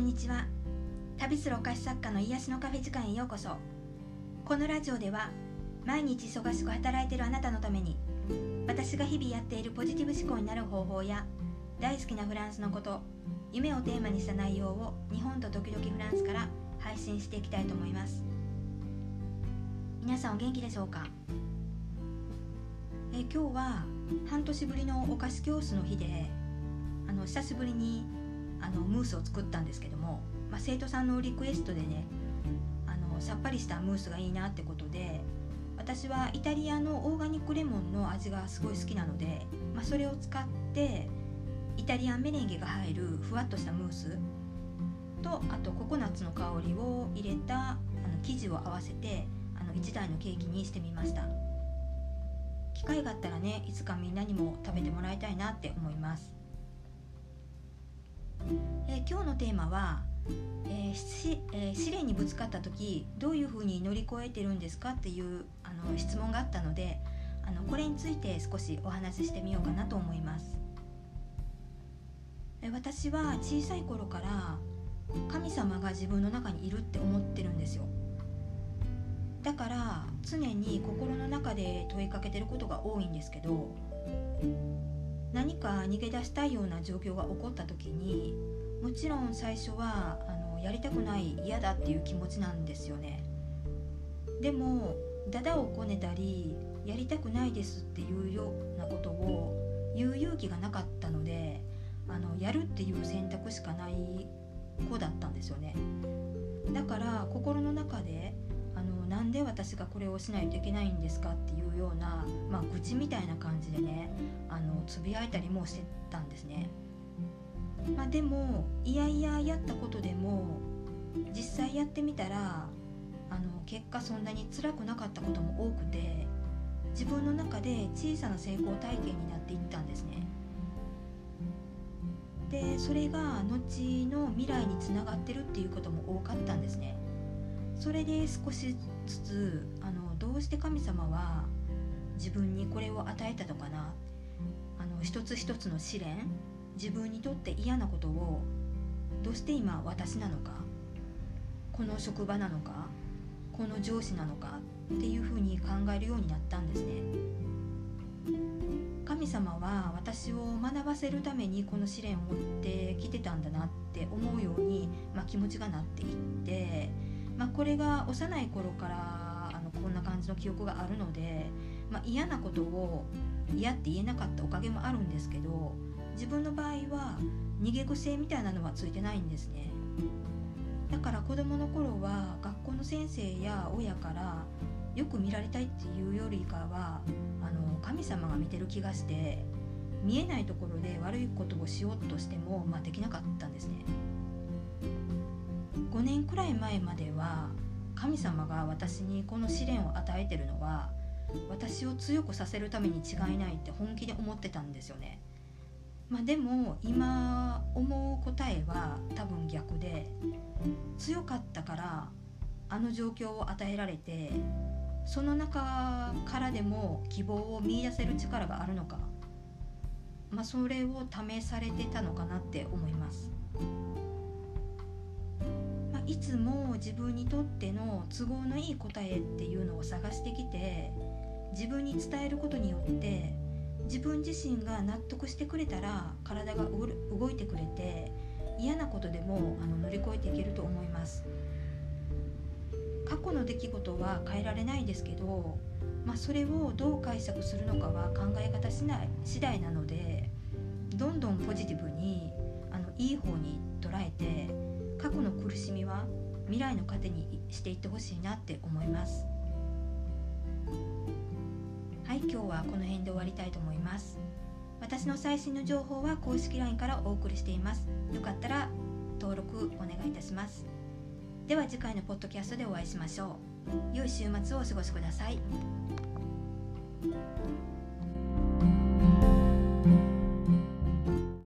んにちは。旅するお菓子作家の癒しのカフェ時間へようこそ。このラジオでは毎日忙しく働いているあなたのために私が日々やっているポジティブ思考になる方法や大好きなフランスのこと夢をテーマにした内容を日本と時々フランスから配信していきたいと思います。皆さんお元気でしょうか？え今日は半年ぶりのお菓子教室の日であの久しぶりにあのムースを作ったんですけども、まあ、生徒さんのリクエストでねあのさっぱりしたムースがいいなってことで私はイタリアのオーガニックレモンの味がすごい好きなので、まあ、それを使ってイタリアンメレンゲが入るふわっとしたムースとあとココナッツの香りを入れたあの生地を合わせてあの1台のケーキにしてみました。機会があったらねいつかみんなにも食べてもらいたいなって思います。え、今日のテーマは、えしえ、試練にぶつかった時どういうふうに乗り越えてるんですかっていうあの質問があったのであのこれについて少しお話ししてみようかなと思います。え私は小さい頃から神様が自分の中にいるって思ってるんですよ。だから常に心の中で問いかけてることが多いんですけど何か逃げ出したいような状況が起こった時にもちろん最初はあのやりたくない嫌だっていう気持ちなんですよね。でもダダをこねたりやりたくないですっていうようなことを言う勇気がなかったのであのやるっていう選択しかない子だったんですよね。だから心の中でなんで私がこれをしないといけないんですか？っていうような、まあ、愚痴みたいな感じでねあのつぶやいたりもしてたんですね。まあ、でもいやいややったことでも実際やってみたらあの結果そんなに辛くなかったことも多くて自分の中で小さな成功体験になっていったんですね。でそれが後の未来につながってるっていうことも多かったんですね。それで少しずつあのどうして神様は自分にこれを与えたのかな。あの一つ一つの試練自分にとって嫌なことをどうして今私なのかこの職場なのかこの上司なのかっていうふうに考えるようになったんですね。神様は私を学ばせるためにこの試練を持ってきてたんだなって思うように、まあ、気持ちがなっていってまあ、これが幼い頃からあのこんな感じの記憶があるので、まあ、嫌なことを嫌って言えなかったおかげもあるんですけど自分の場合は逃げ癖みたいなのはついてないんですねだから子供の頃は学校の先生や親からよく見られたいっていうよりかはあの神様が見てる気がして見えないところで悪いことをしようとしても、まあ、できなかったんですね。5年くらい前までは神様が私にこの試練を与えてるのは私を強くさせるために違いないって本気で思ってたんですよね。まあ、でも今思う答えは多分逆で強かったからあの状況を与えられてその中からでも希望を見いだせる力があるのか、まあ、それを試されてたのかなって思います。いつも自分にとっての都合のいい答えっていうのを探してきて自分に伝えることによって自分自身が納得してくれたら体が動いてくれて嫌なことでもあの乗り越えていけると思います。過去の出来事は変えられないですけど、まあ、それをどう解釈するのかは考え方次第次第なのでどんどんポジティブにあのいい方に捉えて過去の苦しみは未来の糧にしていってほしいなって思います。はい今日はこの辺で終わりたいと思います。私の最新の情報は公式 LINE からお送りしています。よかったら登録お願いいたします。では次回のポッドキャストでお会いしましょう。良い週末をお過ごしください。